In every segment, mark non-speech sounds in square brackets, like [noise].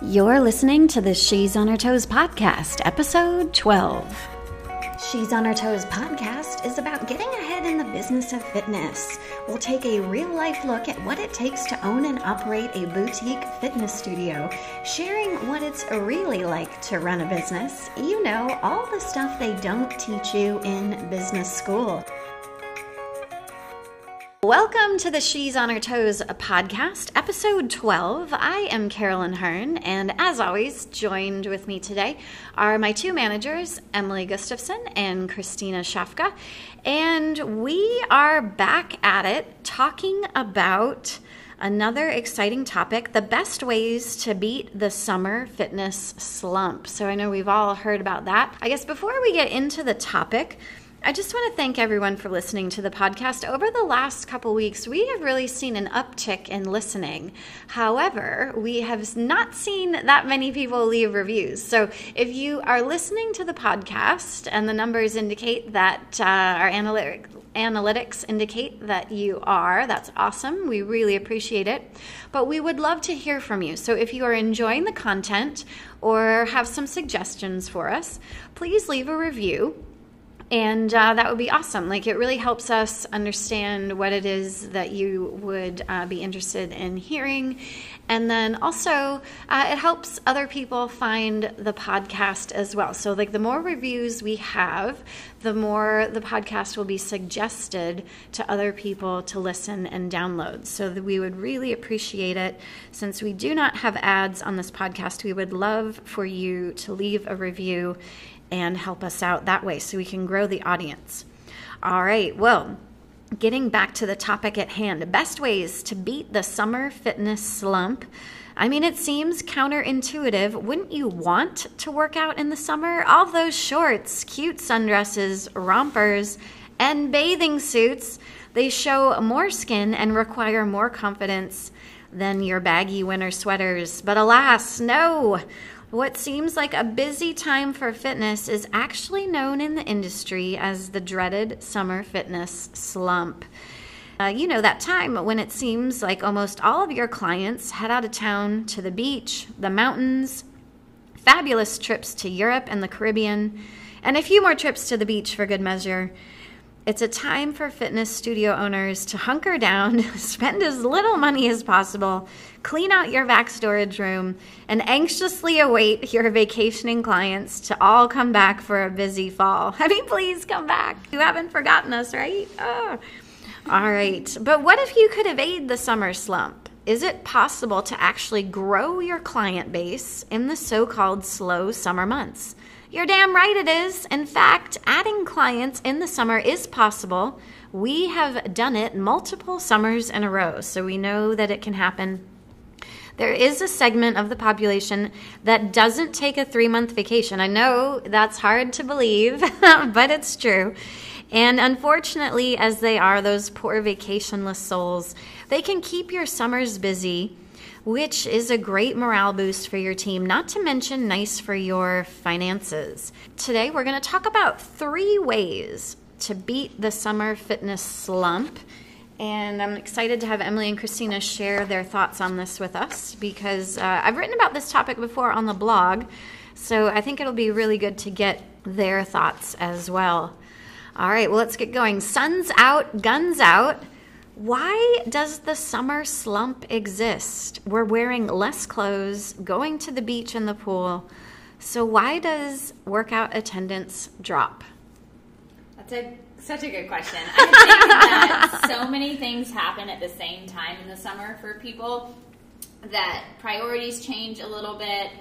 You're listening to the She's on Her Toes podcast, episode 12. She's on Her Toes podcast is about getting ahead in the business of fitness. We'll take a real life look at what it takes to own and operate a boutique fitness studio, sharing what it's really like to run a business. You know, all the stuff they don't teach you in business school. Welcome to the She's on Her Toes podcast, episode 12. I am Carolyn Hearn, and as always, joined with me today are my two managers, Emily Gustafson and Christina Shafka. And we are back at it talking about another exciting topic the best ways to beat the summer fitness slump. So I know we've all heard about that. I guess before we get into the topic, I just want to thank everyone for listening to the podcast. Over the last couple weeks, we have really seen an uptick in listening. However, we have not seen that many people leave reviews. So if you are listening to the podcast and the numbers indicate that uh, our analytic, analytics indicate that you are, that's awesome. We really appreciate it. But we would love to hear from you. So if you are enjoying the content or have some suggestions for us, please leave a review and uh, that would be awesome. Like, it really helps us understand what it is that you would uh, be interested in hearing. And then also, uh, it helps other people find the podcast as well. So, like, the more reviews we have, the more the podcast will be suggested to other people to listen and download. So, we would really appreciate it. Since we do not have ads on this podcast, we would love for you to leave a review and help us out that way so we can grow the audience. All right, well, getting back to the topic at hand the best ways to beat the summer fitness slump. I mean, it seems counterintuitive. Wouldn't you want to work out in the summer? All those shorts, cute sundresses, rompers, and bathing suits, they show more skin and require more confidence than your baggy winter sweaters. But alas, no. What seems like a busy time for fitness is actually known in the industry as the dreaded summer fitness slump. Uh, you know, that time when it seems like almost all of your clients head out of town to the beach, the mountains, fabulous trips to Europe and the Caribbean, and a few more trips to the beach for good measure. It's a time for fitness studio owners to hunker down, [laughs] spend as little money as possible, clean out your vac storage room, and anxiously await your vacationing clients to all come back for a busy fall. [laughs] I mean, please come back. You haven't forgotten us, right? Oh. All right. But what if you could evade the summer slump? Is it possible to actually grow your client base in the so called slow summer months? You're damn right it is. In fact, adding clients in the summer is possible. We have done it multiple summers in a row, so we know that it can happen. There is a segment of the population that doesn't take a three month vacation. I know that's hard to believe, [laughs] but it's true. And unfortunately, as they are those poor vacationless souls, they can keep your summers busy which is a great morale boost for your team, not to mention nice for your finances. Today, we're going to talk about three ways to beat the summer fitness slump. And I'm excited to have Emily and Christina share their thoughts on this with us because uh, I've written about this topic before on the blog. So I think it'll be really good to get their thoughts as well. All right, well, let's get going. Sun's out, guns out. Why does the summer slump exist? We're wearing less clothes, going to the beach and the pool. So, why does workout attendance drop? That's a, such a good question. I think that so many things happen at the same time in the summer for people that priorities change a little bit.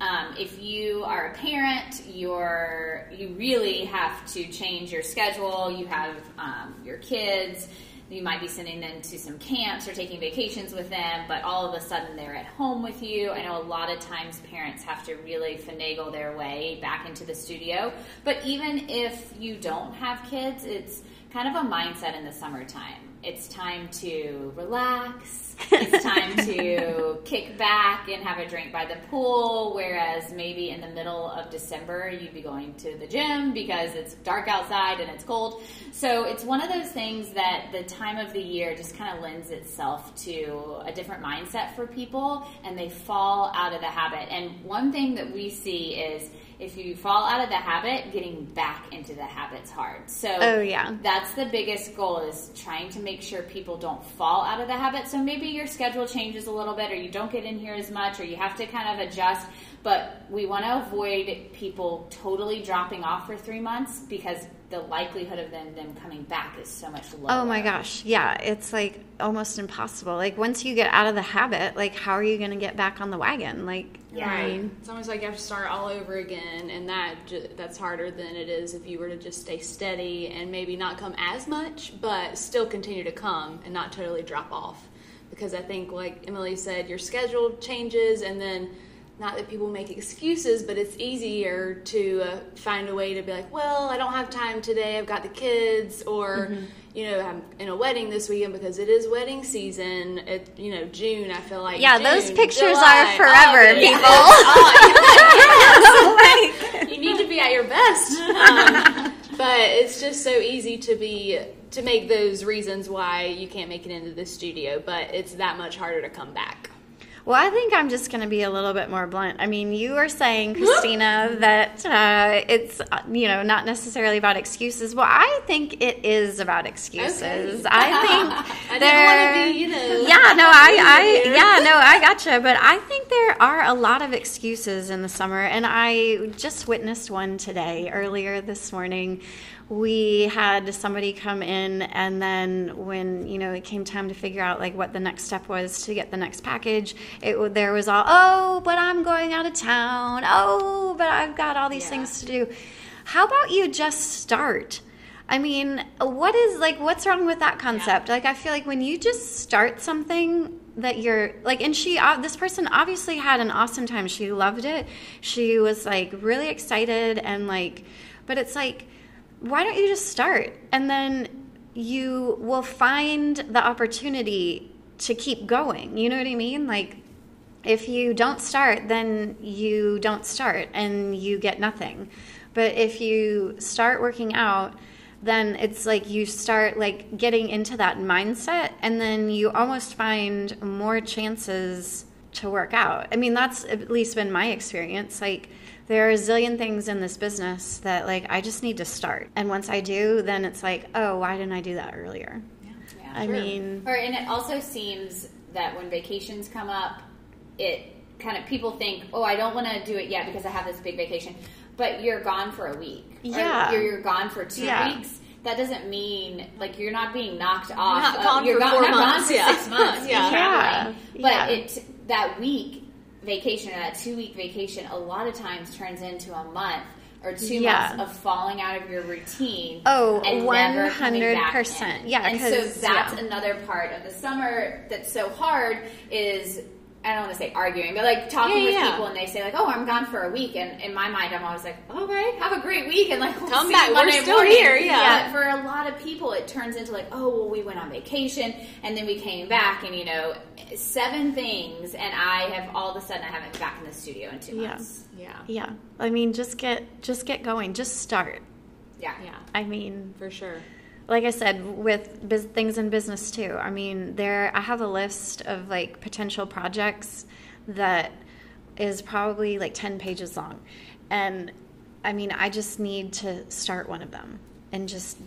Um, if you are a parent, you're you really have to change your schedule. You have um, your kids you might be sending them to some camps or taking vacations with them, but all of a sudden they're at home with you. I know a lot of times parents have to really finagle their way back into the studio. But even if you don't have kids, it's kind of a mindset in the summertime. It's time to relax. [laughs] It's time to kick back and have a drink by the pool, whereas maybe in the middle of December you'd be going to the gym because it's dark outside and it's cold. So it's one of those things that the time of the year just kind of lends itself to a different mindset for people and they fall out of the habit. And one thing that we see is if you fall out of the habit, getting back into the habit's hard. So Oh, yeah. that's the biggest goal is trying to make sure people don't fall out of the habit. So maybe your schedule changes a little bit or you don't get in here as much or you have to kind of adjust. But we want to avoid people totally dropping off for three months because the likelihood of them, them coming back is so much lower. Oh my gosh. Yeah. It's like almost impossible. Like once you get out of the habit, like how are you going to get back on the wagon? Like, Yeah. I Right. mean, It's almost like you have to start all over again, and that that's harder than it is if you were to just stay steady and maybe not come as much, but still continue to come and not totally drop off. Because I think, like Emily said, your schedule changes, and then not that people make excuses, but it's easier to uh, find a way to be like, well, I don't have time today. I've got the kids, or you know, I'm in a wedding this weekend because it is wedding season. It, you know, June. I feel like yeah, those pictures July, are forever, August. people. [laughs] [laughs] you need to be at your best. Um, but it's just so easy to be to make those reasons why you can't make it into the studio. But it's that much harder to come back. Well, I think I'm just going to be a little bit more blunt. I mean, you are saying, Christina, [laughs] that uh, it's you know not necessarily about excuses. Well, I think it is about excuses. Okay. I think [laughs] I there. want to be, you know. yeah, no, I, I, [laughs] yeah, no, I gotcha. But I think there are a lot of excuses in the summer, and I just witnessed one today earlier this morning. We had somebody come in, and then when you know it came time to figure out like what the next step was to get the next package, it there was all oh, but I'm going out of town. Oh, but I've got all these Yeah. things to do. How about you just start? I mean, what is like what's wrong with that concept? Like I feel like when you just start something that you're like and she uh, this person obviously had an awesome time. She loved it. She was like really excited and like but it's like why don't you just start and then you will find the opportunity to keep going. You know what I mean? Like if you don't start, then you don't start and you get nothing. But if you start working out, then it's like you start like getting into that mindset and then you almost find more chances to work out. I mean, that's at least been my experience. Like there are a zillion things in this business that like I just need to start. And once I do, then it's like, "Oh, why didn't I do that earlier?" Yeah. I Sure. mean, Or and it also seems that when vacations come up, it kind of people think, oh, I don't want to do it yet because I have this big vacation, but you're gone for a week. Yeah. you're, you're gone for two Yeah. weeks. That doesn't mean like you're not being knocked off. not of- gone you're for gone, four not months, gone for yeah. six months. [laughs] Yeah. yeah. Yeah. But Yeah. it that week vacation or that two week vacation a lot of times turns into a month or two Yeah. months of falling out of your routine. Oh, coming back 100%. Yeah, and so that's yeah. another part of the summer that's so hard is I don't want to say arguing, but like talking Yeah, with yeah. people and they say like, "Oh, I'm gone for a week," and in my mind, I'm always like, "Okay, have a great week," and like, we'll Come see back. you We're still morning. here, yeah. But for a lot of people, it turns into like, "Oh, well, we went on vacation and then we came back, and you know, seven things, and I have all of a sudden I haven't been back in the studio in two Yeah. months." Yeah. yeah. I mean, just get just get going. Just start. Yeah, Yeah. I mean, For sure. Like I said, with bus- things in business too. I mean, there I have a list of like potential projects that is probably like 10 pages long. And I mean, I just need to start one of them and just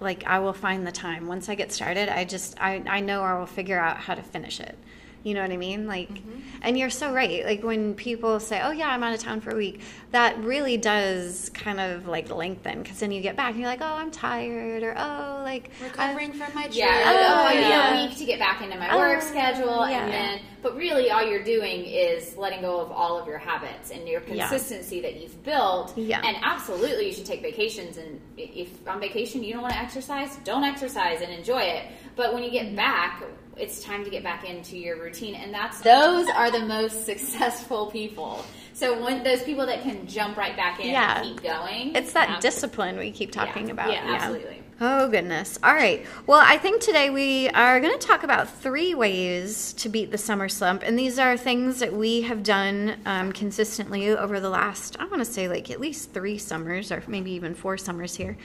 like I will find the time. Once I get started, I just I I know I will figure out how to finish it. You know what I mean? Like, mm-hmm. and you're so right. Like when people say, "Oh yeah, I'm out of town for a week," that really does kind of like lengthen because then you get back and you're like, "Oh, I'm tired," or "Oh, like Recovering from my trip. Yeah, Oh, oh, I need oh, yeah. a week to get back into my Oh, work schedule, yeah. and then, but really, all you're doing is letting go of all of your habits and your Yeah. consistency that you've built. Yeah. And absolutely, you should take vacations. And if on vacation you don't want to exercise, don't exercise and enjoy it. But when you get back, it's time to get back into your routine, and that's those are the most successful people. So when those people that can jump right back in Yeah. and keep going, It's that Yeah. discipline we keep talking Yeah. about. Yeah, absolutely. Oh, goodness. All right. Well, I think today we are going to talk about three ways to beat the summer slump. And these are things that we have done um, consistently over the last, I want to say, like at least three summers or maybe even four summers here.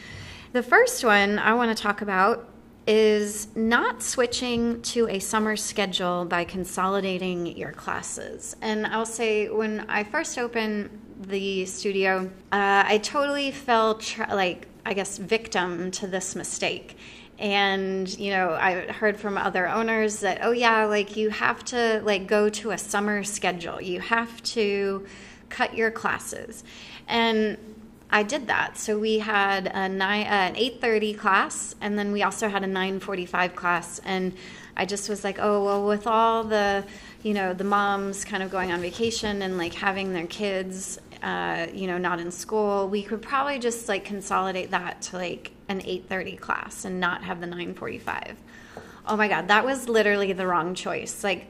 The first one I want to talk about is not switching to a summer schedule by consolidating your classes. And I'll say, when I first opened the studio, uh, I totally fell tra- like I guess, victim to this mistake. And, you know, I heard from other owners that, oh, yeah, like you have to like go to a summer schedule. You have to cut your classes. And I did that. So we had a nine, uh, an 8:30 class, and then we also had a 9:45 class. And I just was like, oh well, with all the, you know, the moms kind of going on vacation and like having their kids uh, you know, not in school, we could probably just like consolidate that to like an 8:30 class and not have the 9:45. Oh my god, that was literally the wrong choice. Like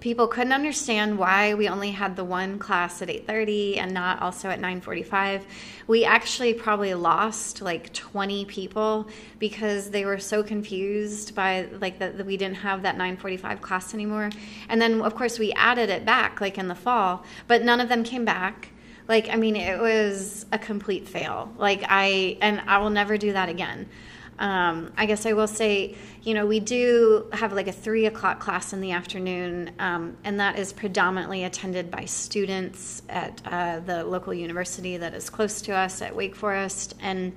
people couldn't understand why we only had the one class at 8:30 and not also at 9:45. We actually probably lost like 20 people because they were so confused by like that we didn't have that 9:45 class anymore. And then of course we added it back like in the fall, but none of them came back like, I mean, it was a complete fail. Like, I, and I will never do that again. Um, I guess I will say, you know, we do have like a three o'clock class in the afternoon, um, and that is predominantly attended by students at uh, the local university that is close to us at Wake Forest. And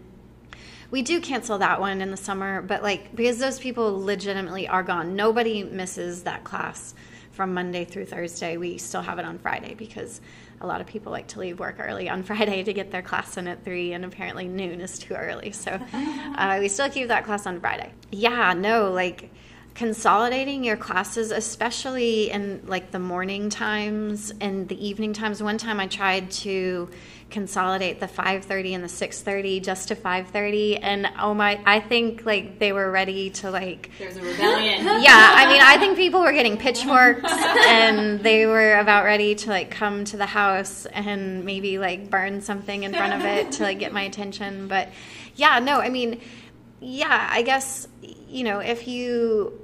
we do cancel that one in the summer, but like, because those people legitimately are gone, nobody misses that class from Monday through Thursday. We still have it on Friday because a lot of people like to leave work early on [laughs] Friday to get their class in at three, and apparently noon is too early. So [laughs] uh, we still keep that class on Friday. Yeah, no, like consolidating your classes especially in like the morning times and the evening times one time i tried to consolidate the 5:30 and the 6:30 just to 5:30 and oh my I think like they were ready to like there's a rebellion. [laughs] yeah, I mean I think people were getting pitchforks [laughs] and they were about ready to like come to the house and maybe like burn something in front of it to like get my attention, but yeah, no, I mean yeah, I guess you know, if you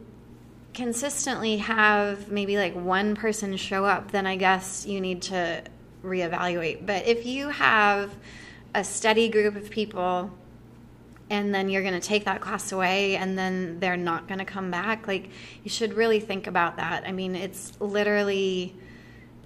consistently have maybe like one person show up, then I guess you need to reevaluate. But if you have a steady group of people and then you're going to take that class away and then they're not going to come back, like you should really think about that. I mean, it's literally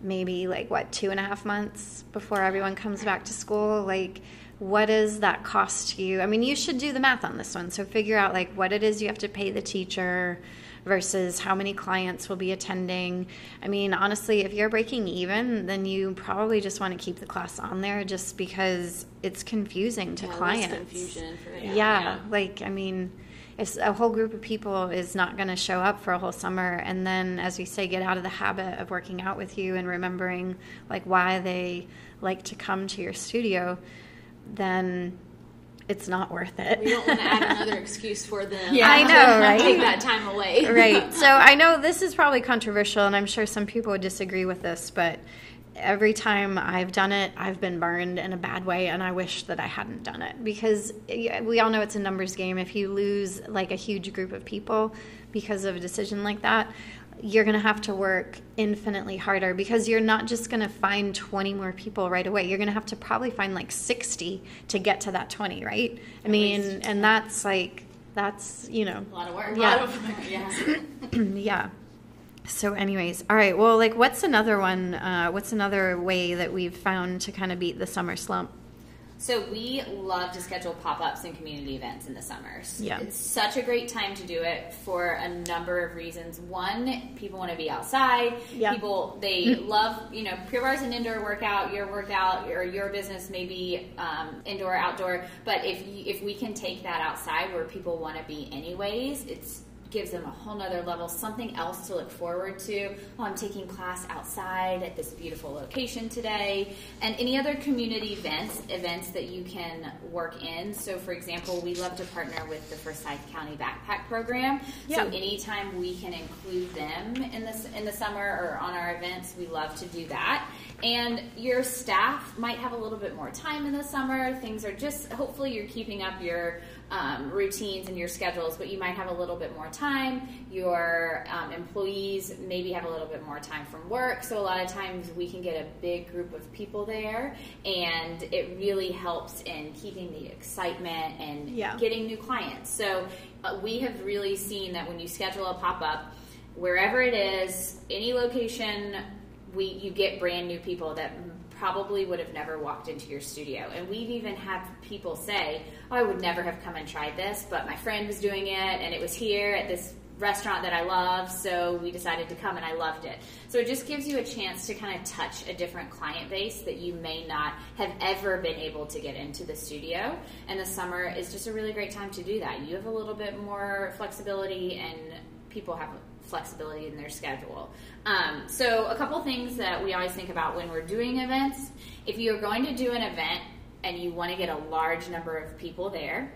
maybe like what, two and a half months before everyone comes back to school. Like, what does that cost you? I mean, you should do the math on this one. So figure out like what it is you have to pay the teacher versus how many clients will be attending. I mean, honestly, if you're breaking even, then you probably just want to keep the class on there just because it's confusing to yeah, clients. Yeah, yeah, like I mean, if a whole group of people is not going to show up for a whole summer and then as we say get out of the habit of working out with you and remembering like why they like to come to your studio then it's not worth it. We don't want to add another [laughs] excuse for them. Yeah, I know, right? Take that time away. right. [laughs] So I know this is probably controversial, and I'm sure some people would disagree with this, but every time I've done it, I've been burned in a bad way, and I wish that I hadn't done it because we all know it's a numbers game. If you lose like a huge group of people because of a decision like that, you're going to have to work infinitely harder because you're not just going to find 20 more people right away. You're going to have to probably find like 60 to get to that 20, right? I At mean, least. and that's like, that's, you know, a lot of work. Yeah. Of, yeah. [clears throat] yeah. So, anyways, all right. Well, like, what's another one? Uh, what's another way that we've found to kind of beat the summer slump? So we love to schedule pop-ups and community events in the summers. Yeah. It's such a great time to do it for a number of reasons. One, people want to be outside. Yeah. People they love, you know, Pure Barre is an indoor workout, your workout or your business may be um, indoor, outdoor. But if you, if we can take that outside where people want to be anyways, it's gives them a whole nother level, something else to look forward to. Oh, I'm taking class outside at this beautiful location today, and any other community events, events that you can work in. So, for example, we love to partner with the Forsyth County Backpack Program. Yeah. So, anytime we can include them in this in the summer or on our events, we love to do that. And your staff might have a little bit more time in the summer. Things are just hopefully you're keeping up your um, routines and your schedules, but you might have a little bit more time. Your um, employees maybe have a little bit more time from work. So a lot of times we can get a big group of people there, and it really helps in keeping the excitement and Yeah. getting new clients. So uh, we have really seen that when you schedule a pop up, wherever it is, any location, we you get brand new people that probably would have never walked into your studio. And we've even had people say, "Oh, I would never have come and tried this, but my friend was doing it and it was here at this restaurant that I love, so we decided to come and I loved it." So it just gives you a chance to kind of touch a different client base that you may not have ever been able to get into the studio. And the summer is just a really great time to do that. You have a little bit more flexibility and people have flexibility in their schedule. Um, so, a couple things that we always think about when we're doing events if you're going to do an event and you want to get a large number of people there,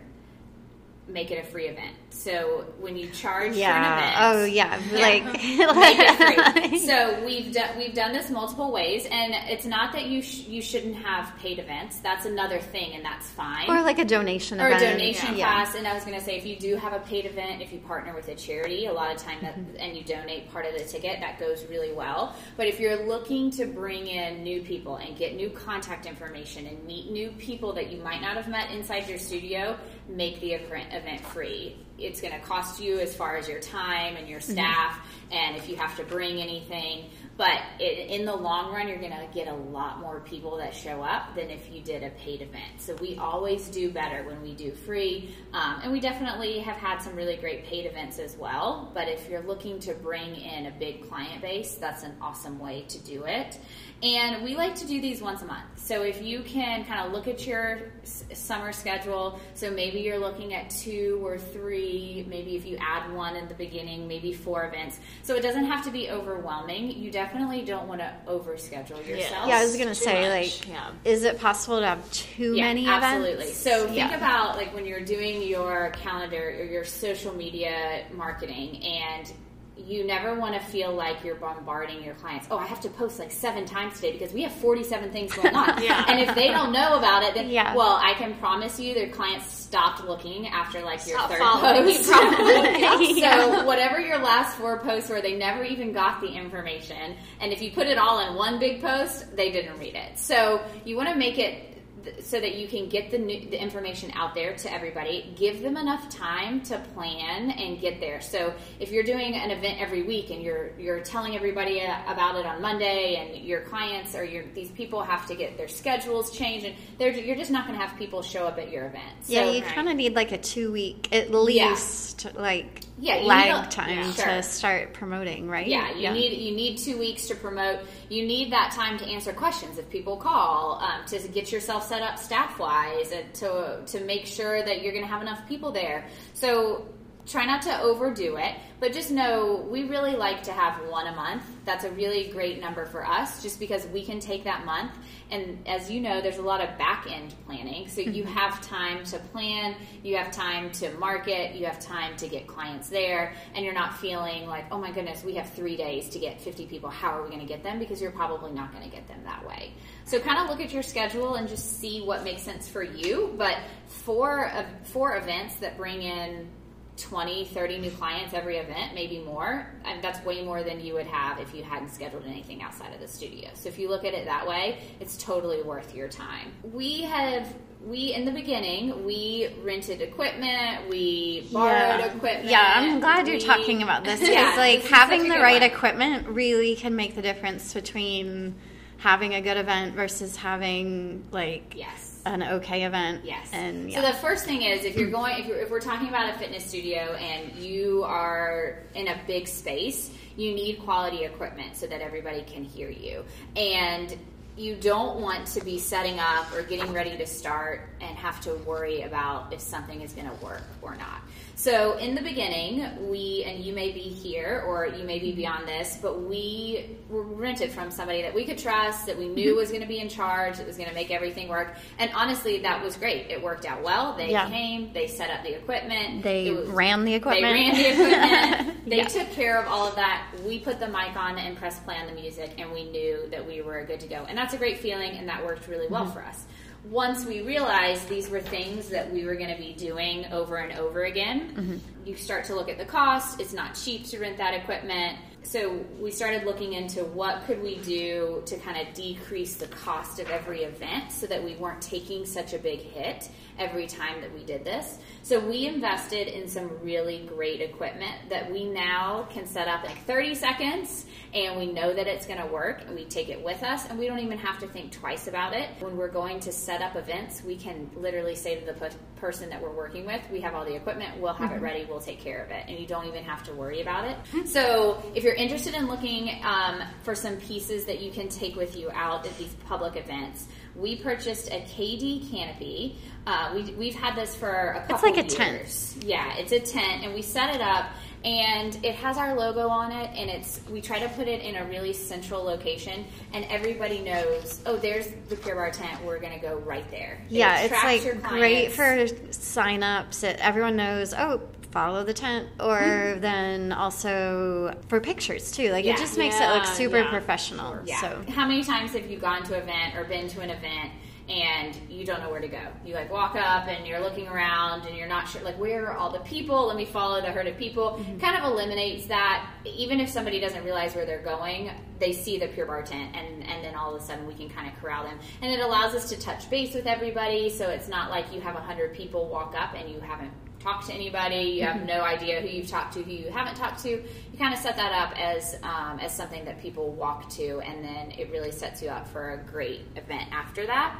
make it a free event. So, when you charge Yeah. for an event, Oh yeah. [laughs] Like. make it free. [laughs] [laughs] So we've done we've done this multiple ways, and it's not that you sh- you shouldn't have paid events. That's another thing, and that's fine or like a donation or a event. donation Yeah. class. And I was going to say, if you do have a paid event, if you partner with a charity, a lot of time that Mm-hmm. and you donate part of the ticket, that goes really well. But if you're looking to bring in new people and get new contact information and meet new people that you might not have met inside your studio, make the event free. It's going to cost you as far as your time and your Mm-hmm. staff, and if you have to bring anything. But it, in the long run, you're going to get a lot more people that show up than if you did a paid event. So we always do better when we do free, um, and we definitely have had some really great paid events as well. But if you're looking to bring in a big client base, that's an awesome way to do it. And we like to do these once a month. So if you can kind of look at your s- summer schedule, so maybe you're looking at two or three, maybe if you add one in the beginning, maybe four events. So it doesn't have to be overwhelming. You definitely don't want to overschedule yourself. Yeah, I was gonna say, much, like, yeah. is it possible to have too Yeah, many absolutely. events? Absolutely. So think Yeah. about like when you're doing your calendar or your social media marketing and you never want to feel like you're bombarding your clients. Oh, I have to post like seven times today because we have 47 things going on. [laughs] Yeah. And if they don't know about it, then, Yeah. well, I can promise you their clients stopped looking after like your Stop third following you, post. probably. [laughs] [laughs] So whatever your last four posts were, they never even got the information. And if you put it all in one big post, they didn't read it. So you want to make it th- so that you can get the new, the information out there to everybody. Give them enough time to plan and get there. So if you're doing an event every week and you're you're telling everybody uh, about it on Monday, and your clients or your these people have to get their schedules changed, and they're you're just not going to have people show up at your event. Yeah, So- you kind of need like a two week at least like Yeah, you lag time yeah, to sure. start promoting, right? Yeah, you need you need two weeks to promote. You need that time to answer questions if people call, um, to get yourself set up staff wise, and to to make sure that you're going to have enough people there. So try not to overdo it, but just know we really like to have one a month. That's a really great number for us, just because we can take that month. And as you know, there's a lot of back end planning. So you have time to plan, you have time to market, you have time to get clients there, and you're not feeling like, oh my goodness, we have three days to get 50 people. How are we going to get them? Because you're probably not going to get them that way. So kind of look at your schedule and just see what makes sense for you. But for, uh, for events that bring in 20, 30 new clients every event, maybe more. And that's way more than you would have if you hadn't scheduled anything outside of the studio. So if you look at it that way, it's totally worth your time. We have we in the beginning we rented equipment, we borrowed yeah. equipment. Yeah, I'm glad you're we- talking about this [laughs] because Yeah, like this having the right one. equipment really can make the difference between having a good event versus having like Yes. An okay event. Yes. And So the first thing is if you're going if, you're, if we're talking about a fitness studio and you are in a big space, you need quality equipment so that everybody can hear you. And you don't want to be setting up or getting ready to start and have to worry about if something is going to work or not. So in the beginning, we and you may be here or you may be beyond this, but we were rented from somebody that we could trust, that we knew was going to be in charge, that was going to make everything work. And honestly, that was great. It worked out well. They Yeah. came, they set up the equipment. They was- ran the equipment. They ran the equipment. [laughs] they Yeah. took care of all of that. We put the mic on and press play on the music, and we knew that we were good to go. And that's a great feeling, and that worked really well Mm-hmm. for us. Once we realized these were things that we were going to be doing over and over again, Mm-hmm. you start to look at the cost. It's not cheap to rent that equipment. So we started looking into what could we do to kind of decrease the cost of every event so that we weren't taking such a big hit every time that we did this. So we invested in some really great equipment that we now can set up in 30 seconds and we know that it's going to work and we take it with us and we don't even have to think twice about it. When we're going to set up events, we can literally say to the pe- person that we're working with, we have all the equipment, we'll have it mm-hmm. ready, we'll take care of it and you don't even have to worry about it. Mm-hmm. So if you're interested in looking um, for some pieces that you can take with you out at these public events, we purchased a KD canopy. Uh, we, we've had this for a couple It's like a years. tent. Yeah, it's a tent, and we set it up, and it has our logo on it, and it's we try to put it in a really central location, and everybody knows. Oh, there's the Pure Barre tent. We're gonna go right there. It Yeah, it's like great for signups. It, everyone knows, oh, follow the tent, or then also for pictures too. Like Yeah. it just makes it look super yeah, professional. Yeah. So How many times have you gone to an event or been to an event and you don't know where to go? You like walk up and you're looking around and you're not sure like where are all the people? Let me follow the herd of people. Mm-hmm. Kind of eliminates that. Even if somebody doesn't realize where they're going, they see the Pure Barre tent and and then all of a sudden we can kind of corral them. And it allows us to touch base with everybody, so it's not like you have a hundred people walk up and you haven't talked to anybody, you have no idea who you've talked to, who you haven't talked to. You kind of set that up as um, as something that people walk to, and then it really sets you up for a great event after that.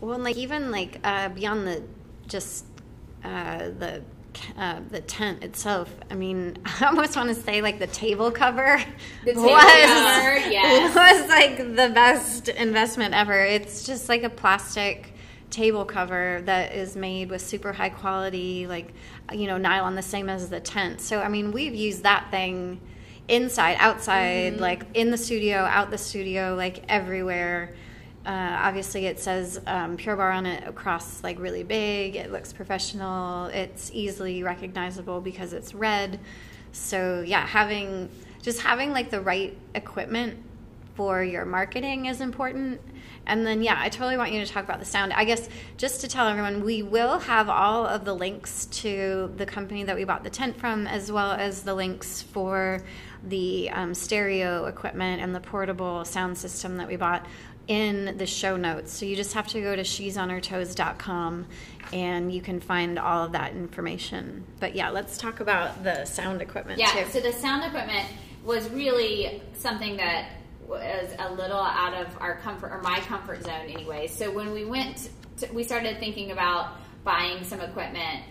well, and like even like uh, beyond the just uh, the uh, the tent itself. I mean, [laughs] I almost want to say like the table cover [laughs] The table was cover, [laughs] yes. was like the best investment ever. It's just like a plastic table cover that is made with super high quality, like you know, nylon, the same as the tent. So I mean, we've used that thing inside, outside, like in the studio, out the studio, like everywhere. Uh, obviously, it says um, Pure Barre on it across like really big. It looks professional. It's easily recognizable because it's red. So yeah, having just having like the right equipment for your marketing is important. And then yeah, I totally want you to talk about the sound. I guess just to tell everyone, we will have all of the links to the company that we bought the tent from, as well as the links for the um, stereo equipment and the portable sound system that we bought in the show notes. So you just have to go to she'sonhertoes.com and you can find all of that information. But yeah, let's talk about the sound equipment Yeah. too. So the sound equipment was really something that was a little out of our comfort or my comfort zone anyway. So when we went, to, we started thinking about buying some equipment.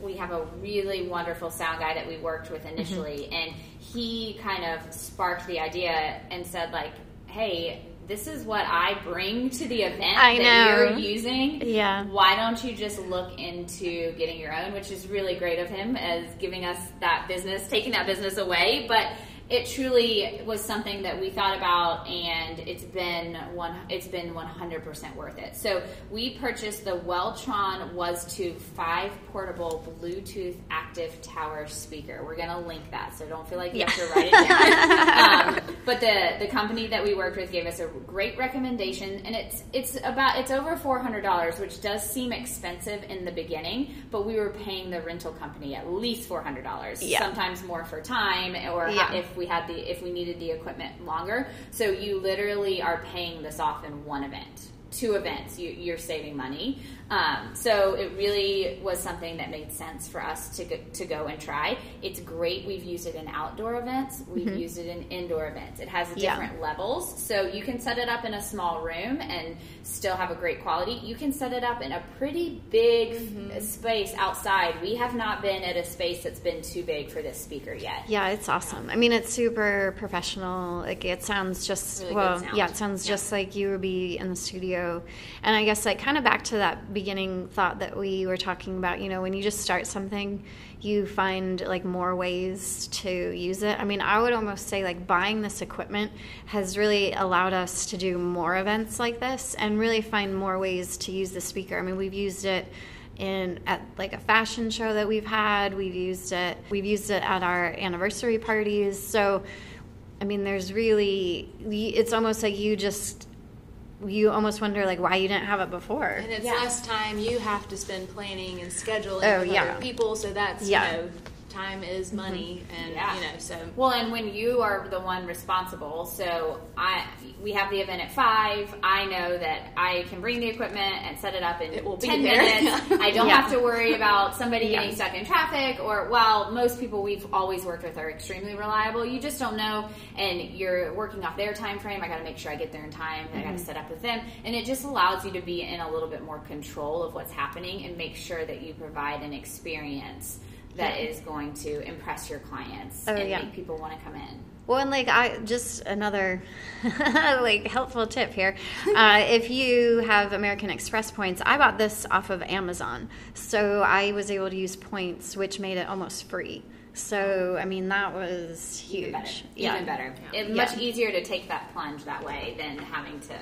We have a really wonderful sound guy that we worked with mm-hmm. initially, and he kind of sparked the idea and said, like, "Hey, this is what I bring to the event I that know. you're using. Yeah. Why don't you just look into getting your own?" Which is really great of him as giving us that business, taking that business away, but it truly was something that we thought about and it's been one it's been 100% worth it so we purchased the Weltron was to 5 portable bluetooth active tower speaker we're going to link that so don't feel like you have to write it down [laughs] um, but the the company that we worked with gave us a great recommendation and it's it's about it's over $400 which does seem expensive in the beginning but we were paying the rental company at least $400 Yeah. sometimes more for time or Yeah. if we had the if we needed the equipment longer. So you literally are paying this off in one event, two events. You, you're saving money. Um, so it really was something that made sense for us to go, to go and try. It's great. We've used it in outdoor events. We've mm-hmm. used it in indoor events. It has Yeah. different levels, so you can set it up in a small room and still have a great quality. You can set it up in a pretty big f- mm-hmm. uh, space outside. We have not been at a space that's been too big for this speaker yet. Yeah, it's awesome. I mean, it's super professional. Like it sounds just Really well, yeah, it sounds Yeah. just like you would be in the studio. And I guess like kind of back to that beginning thought that we were talking about. You know, when you just start something, you find like more ways to use it. I mean, I would almost say like buying this equipment has really allowed us to do more events like this and really find more ways to use the speaker. I mean, we've used it in at like a fashion show that we've had. We've used it. We've used it at our anniversary parties. So, I mean, there's really. It's almost like you just you almost wonder like why you didn't have it before. And it's Yeah. less time you have to spend planning and scheduling Oh, with yeah. other people. So that's Yeah. you know, time is money, and Yeah. you know, so Well, and when you are the one responsible, so I we have the event at five. I know that I can bring the equipment and set it up in It will be ten there. minutes. [laughs] I don't Yeah. have to worry about somebody Yeah. getting stuck in traffic. Or while most people we've always worked with are extremely reliable, you just don't know, and you're working off their time frame. I got to make sure I get there in time. I got Mm-hmm. to set up with them, and it just allows you to be in a little bit more control of what's happening and make sure that you provide an experience. That is going to impress your clients Oh, and yeah. make people want to come in. Well, and like I just another [laughs] like helpful tip here. Uh, if you have American Express points, I bought this off of Amazon, so I was able to use points, which made it almost free. So I mean that was huge. Even better. Yeah. Even better. It's Yeah. much easier to take that plunge that way than having to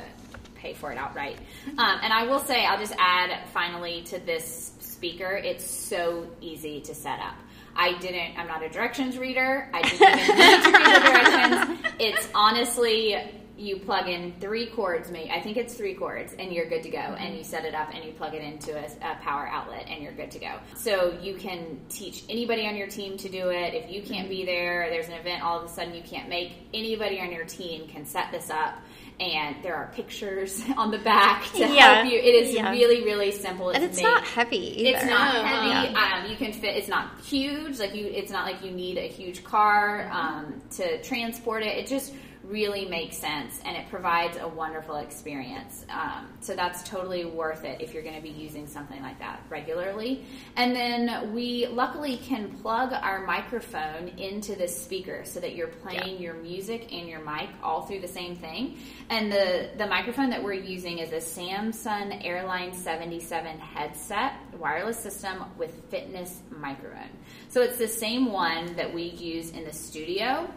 pay for it outright. Um, and I will say, I'll just add finally to this speaker, it's so easy to set up. I didn't, I'm not a directions reader. I didn't need to read the directions. [laughs] It's honestly, you plug in three cords, maybe, I think it's three cords, and you're good to go. And mm-hmm. you set it up and you plug it into a, a power outlet and you're good to go. So you can teach anybody on your team to do it. If you can't mm-hmm. be there, there's an event all of a sudden you can't make, anybody on your team can set this up. And there are pictures [laughs] on the back to Yeah. help you. It is Yeah. really, really simple. and it's made- not heavy. Either. it's not No, heavy. yeah. Um, you can fit. It's not huge. Like you, it's not like you need a huge car um, to transport it. It just really makes sense, and it provides a wonderful experience. Um, so that's totally worth it if you're going to be using something like that regularly. And then we luckily can plug our microphone into this speaker so that you're playing your music and your mic all through the same thing. And the the microphone that we're using is a Samson Airline 77 headset wireless system with fitness microphone. So it's the same one that we use in the studio,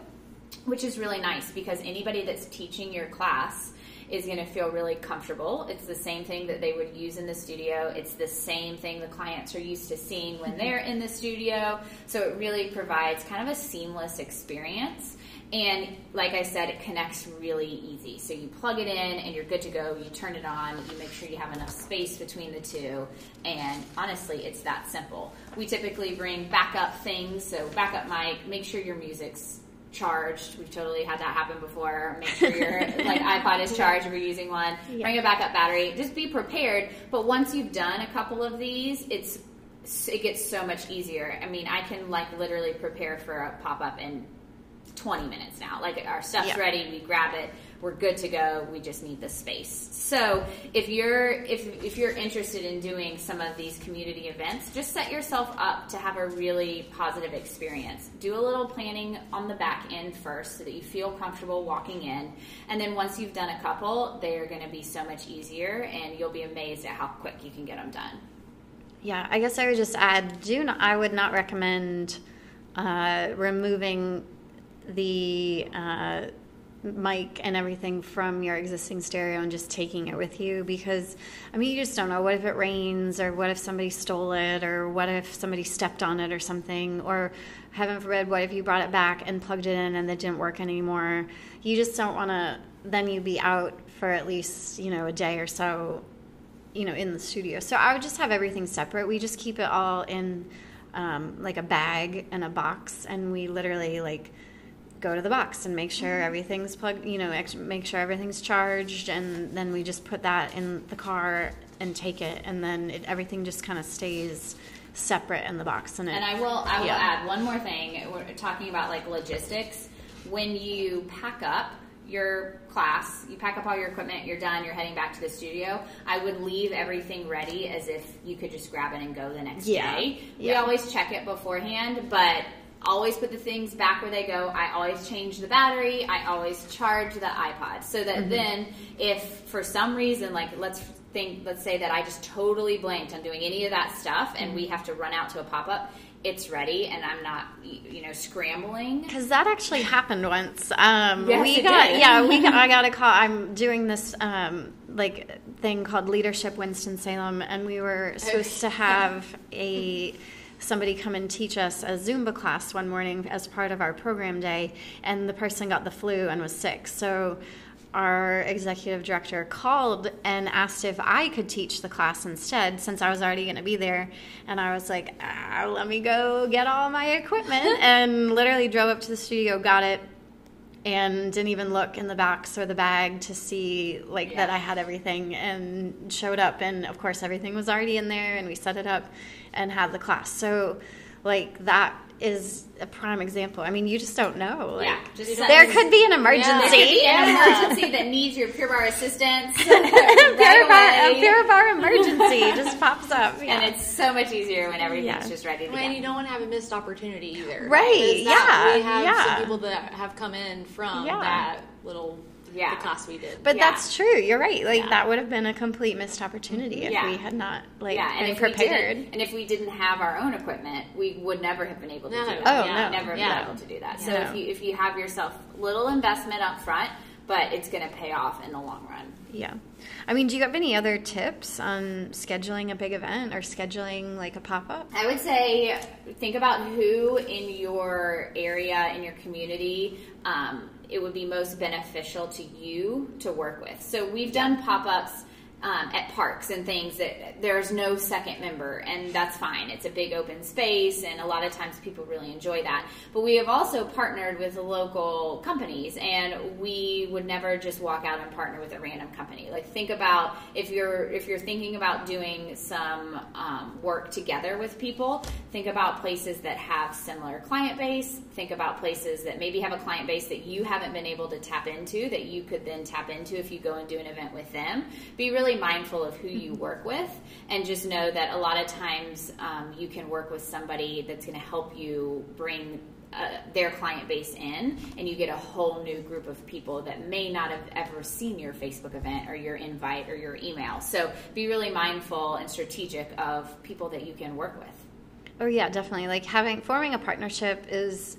which is really nice because anybody that's teaching your class is going to feel really comfortable. It's the same thing that they would use in the studio. It's the same thing the clients are used to seeing when mm-hmm. they're in the studio. So it really provides kind of a seamless experience. And like I said, it connects really easy. So you plug it in and you're good to go. You turn it on. You make sure you have enough space between the two. And honestly, it's that simple. We typically bring backup things. So backup mic, make sure your music's charged. We've totally had that happen before. Make sure your like [laughs] iPod is charged if you're using one. Bring a backup battery. Just be prepared. But once you've done a couple of these, it's it gets so much easier. I mean, I can like literally prepare for a pop up in 20 minutes now. Like our stuff's Yeah. ready, we grab it, we're good to go. We just need the space. So if you're if if you're interested in doing some of these community events, just set yourself up to have a really positive experience. Do a little planning on the back end first so that you feel comfortable walking in. And then once you've done a couple, they are going to be so much easier and you'll be amazed at how quick you can get them done. Yeah, I guess I would just add. Do not, I would not recommend uh, removing the uh, mic and everything from your existing stereo and just taking it with you because I mean you just don't know what if it rains or what if somebody stole it or what if somebody stepped on it or something or heaven forbid what if you brought it back and plugged it in and it didn't work anymore. You just don't want to. Then you'd be out for at least you know a day or so you know in the studio so i would just have everything separate we just keep it all in um, like a bag and a box and we literally like go to the box and make sure everything's plugged you know make sure everything's charged and then we just put that in the car and take it and then it, everything just kind of stays separate in the box and, it, And I will I will yeah. add one more thing. We're talking about like logistics. When you pack up your class, you pack up all your equipment, you're done, you're heading back to the studio. I would leave everything ready as if you could just grab it and go the next Yeah. day. We Yeah. always check it beforehand, but always put the things back where they go. I always change the battery. I always charge the iPod so that Mm-hmm. then if for some reason like let's think let's say that I just totally blanked on doing any of that stuff and we have to run out to a pop-up, it's ready and I'm not you know scrambling. Because that actually happened once. Um, Yes, we it got did. yeah, we got, [laughs] I got a call. I'm doing this um, like thing called Leadership Winston Salem, and we were supposed to have a somebody come and teach us a Zumba class one morning as part of our program day, and the person got the flu and was sick. So our executive director called and asked if I could teach the class instead since I was already going to be there. And I was like, ah, let me go get all my equipment. [laughs] and literally drove up to the studio, got it, and didn't even look in the box or the bag to see like Yeah. that I had everything and showed up and of course everything was already in there and we set it up and had the class. So like that is a prime example. I mean, you just don't know. Like, Yeah, just there something- could be an There emergency. could be an emergency that [laughs] needs your Pure Barre assistance. [laughs] Pure right bar, a away. pure barre emergency [laughs] just pops up. Yeah. And it's so much easier when everything's Yeah. just ready to Well, and go. you don't want to have a missed opportunity either. Right, Because that- yeah, We have yeah. some people that have come in from Yeah. that little Yeah. the class we did. But Yeah. that's true. You're right. Like Yeah. that would have been a complete missed opportunity if Yeah. we had not like yeah, and been if prepared. didn't, and if we didn't have our own equipment, we would never have been able to No. do that. Oh, We'd no. never Yeah. been able to do that. So No. if you if you have yourself little investment up front, but it's going to pay off in the long run. Yeah. I mean, do you have any other tips on scheduling a big event or scheduling like a pop up? I would say think about who in your area, in your community, um, it would be most beneficial to you to work with. So we've done pop ups. Um, at parks and things that there's no second member and that's fine. It's a big open space and a lot of times people really enjoy that. But we have also partnered with local companies and we would never just walk out and partner with a random company. Like think about if you're if you're thinking about doing some um, work together with people think about places that have similar client base. Think about places that maybe have a client base that you haven't been able to tap into that you could then tap into if you go and do an event with them. Be really mindful of who you work with and just know that a lot of times um, you can work with somebody that's going to help you bring uh, their client base in, and you get a whole new group of people that may not have ever seen your Facebook event or your invite or your email. So be really mindful and strategic of people that you can work with. Oh yeah, definitely. Like having forming a partnership is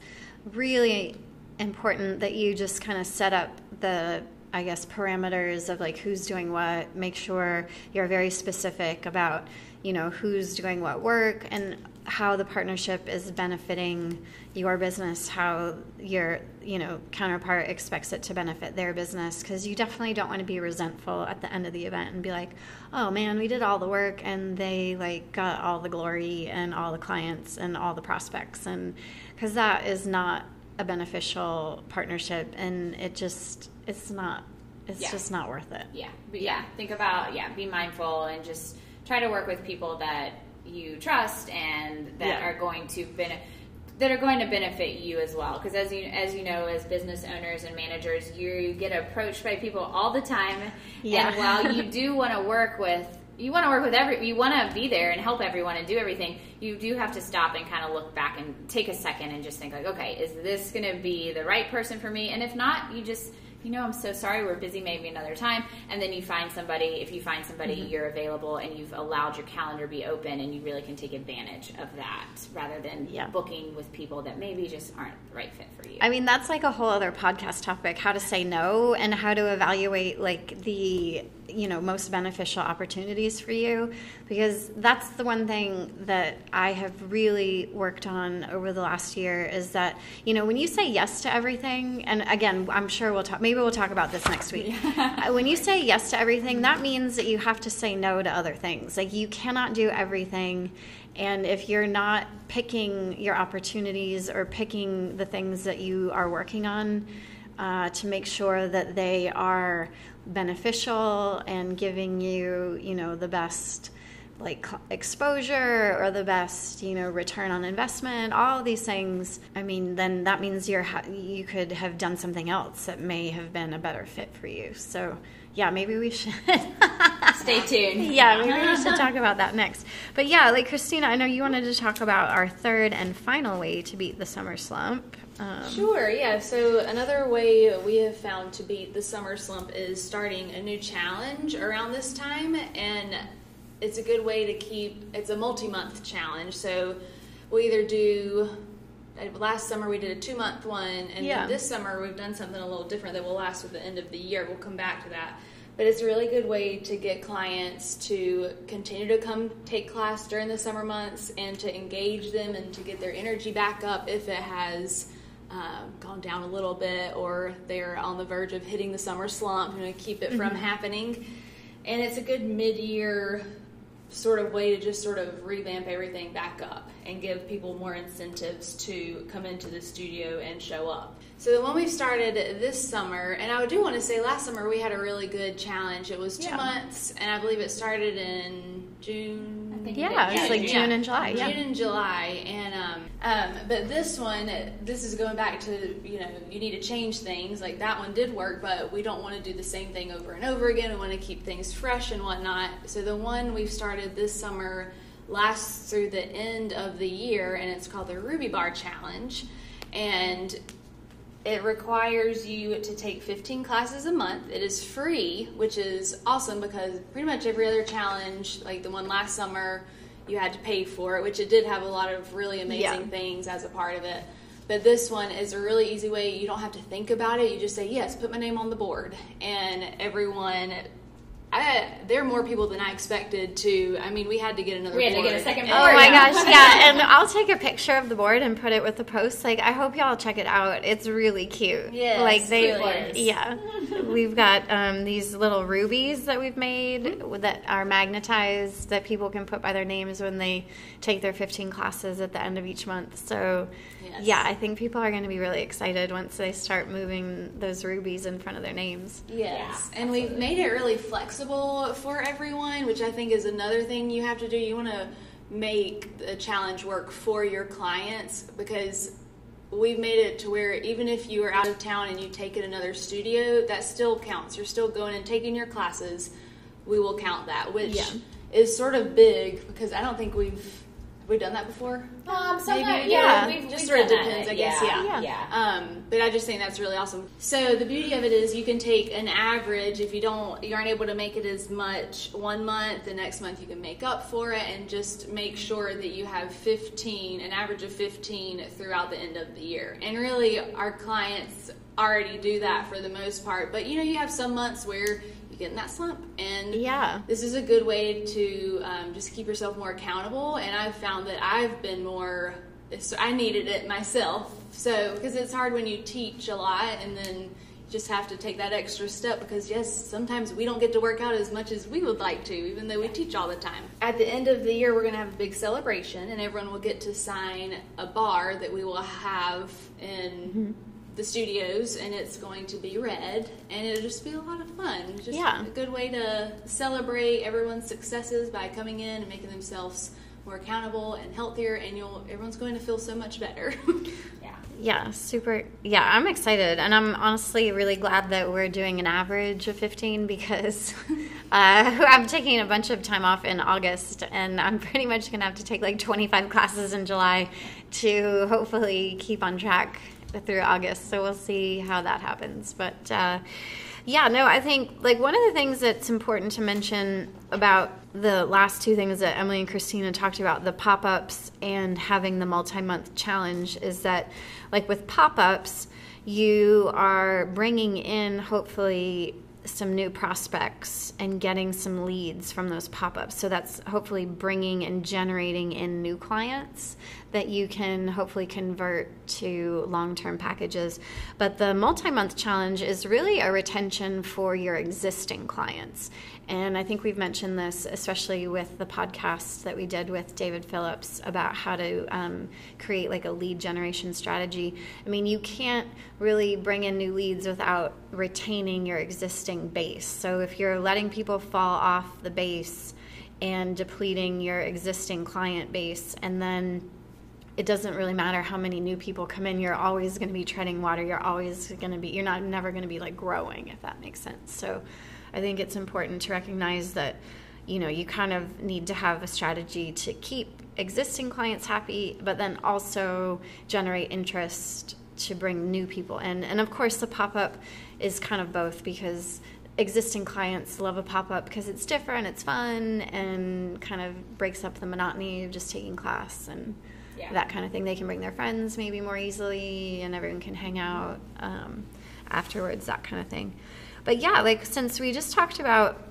really important that you just kind of set up the I guess parameters of like who's doing what, make sure you're very specific about, you know, who's doing what work and how the partnership is benefiting your business, how your, you know, counterpart expects it to benefit their business because you definitely don't want to be resentful at the end of the event and be like, "Oh man, we did all the work and they like got all the glory and all the clients and all the prospects." And cuz that is not a beneficial partnership and it just it's not it's Yeah. just not worth it. Yeah, but yeah, think about yeah, be mindful and just try to work with people that you trust and that Yeah. are going to benefit that are going to benefit you as well because as you as you know as business owners and managers you get approached by people all the time Yeah. and while you [laughs] do want to work with you want to work with every you want to be there and help everyone and do everything you do have to stop and kind of look back and take a second and just think like okay is this going to be the right person for me and if not you just you know i'm so sorry we're busy maybe another time and then you find somebody if you find somebody Mm-hmm. you're available and you've allowed your calendar to be open and you really can take advantage of that rather than Yeah. booking with people that maybe just aren't the right fit for you I mean, that's like a whole other podcast topic how to say no and how to evaluate like the, you know, most beneficial opportunities for you because that's the one thing that I have really worked on over the last year is that, you know, when you say yes to everything and again, I'm sure we'll talk maybe we'll talk about this next week. Uh, when you say yes to everything, that means that you have to say no to other things. Like you cannot do everything and if you're not picking your opportunities or picking the things that you are working on uh, to make sure that they are beneficial and giving you, you know, the best like exposure or the best, you know, return on investment, all these things. I mean, then that means you're ha- you could have done something else that may have been a better fit for you. So, yeah, maybe we should [laughs] stay tuned yeah, maybe we should talk about that next. But yeah, like Christina, I know you wanted to talk about our third and final way to beat the summer slump. Um, Sure, yeah. So another way we have found to beat the summer slump is starting a new challenge around this time, and it's a good way to keep. It's a multi-month challenge, so we'll either do. uh, Last summer we did a two-month one, and Yeah. this summer we've done something a little different that will last to the end of the year. We'll come back to that. But it's a really good way to get clients to continue to come take class during the summer months and to engage them and to get their energy back up if it has um, gone down a little bit or they're on the verge of hitting the summer slump, you know, keep it from happening. And it's a good mid year sort of way to just sort of revamp everything back up and give people more incentives to come into the studio and show up. So the one we started this summer, and I do want to say last summer we had a really good challenge. It was two Yeah. months, and I believe it started in June. Think Yeah, it's like June and July. June Yeah. and July, and um, um, but this one, this is going back to you know you need to change things. Like that one did work, but we don't want to do the same thing over and over again. We want to keep things fresh and whatnot. So the one we've started this summer lasts through the end of the year, and it's called the Ruby Bar Challenge, and it requires you to take 15 classes a month. It is free, which is awesome because pretty much every other challenge, like the one last summer, you had to pay for it, which it did have a lot of really amazing Yeah. things as a part of it. But this one is a really easy way. You don't have to think about it. You just say, yes, put my name on the board. And everyone, I, there are more people than I expected to. I mean, we had to get another We had to get a second And- Oh my Yeah. gosh, [laughs] yeah. And I'll take a picture of the board and put it with the post. Like, I hope y'all check it out. It's really cute. Yeah, like they, really yeah. we've got um, these little rubies that we've made Mm-hmm. that are magnetized that people can put by their names when they take their 15 classes at the end of each month. So, Yes. yeah, I think people are going to be really excited once they start moving those rubies in front of their names. Yes, Yeah, and we've made it really flexible for everyone, which I think is another thing you have to do. You want to make the challenge work for your clients because we've made it to where even if you are out of town and you take it another studio, that still counts. You're still going and taking your classes. We will count that, which Yeah. is sort of big because I don't think we've have done that before. Um, sometimes, Maybe, yeah, yeah. we've, Just we've sort of that. depends, I guess, yeah. Yeah. yeah. Um, but I just think that's really awesome. So the beauty of it is you can take an average. If you don't, you aren't able to make it as much one month, the next month you can make up for it, and just make sure that you have 15, an average of 15 throughout the end of the year. And really, our clients already do that for the most part. But you know, you have some months where get in that slump, and Yeah. this is a good way to um, just keep yourself more accountable. And I've found that I've been more. I needed it myself. So because it's hard when you teach a lot and then just have to take that extra step because yes, sometimes we don't get to work out as much as we would like to, even though we teach all the time. At the end of the year, we're going to have a big celebration, and everyone will get to sign a bar that we will have in. The studios, and it's going to be red, and it'll just be a lot of fun. Just Yeah. a good way to celebrate everyone's successes by coming in and making themselves more accountable and healthier and you'll everyone's going to feel so much better [laughs] yeah. Yeah, super. Yeah, I'm excited. And I'm honestly really glad that we're doing an average of 15 because [laughs] uh, [laughs] I'm taking a bunch of time off in August and I'm pretty much going to have to take like 25 classes in July to hopefully keep on track through August. So we'll see how that happens. But uh, yeah, no, I think like one of the things that's important to mention about the last two things that Emily and Christina talked about, the pop ups and having the multi month challenge, is that like with pop ups, you are bringing in hopefully some new prospects and getting some leads from those pop ups. So that's hopefully bringing and generating in new clients that you can hopefully convert to long term packages. But the multi month challenge is really a retention for your existing clients. And I think we've mentioned this, especially with the podcast that we did with David Phillips about how to um, create like a lead generation strategy. I mean, you can't really bring in new leads without retaining your existing base. So if you're letting people fall off the base and depleting your existing client base, and then it doesn't really matter how many new people come in you're always going to be treading water you're always going to be you're not never going to be like growing if that makes sense so i think it's important to recognize that you know you kind of need to have a strategy to keep existing clients happy but then also generate interest to bring new people in and of course the pop-up is kind of both because existing clients love a pop-up because it's different it's fun and kind of breaks up the monotony of just taking class and Yeah. that kind of thing. They can bring their friends maybe more easily, and everyone can hang out um, afterwards, that kind of thing. But yeah, like since we just talked about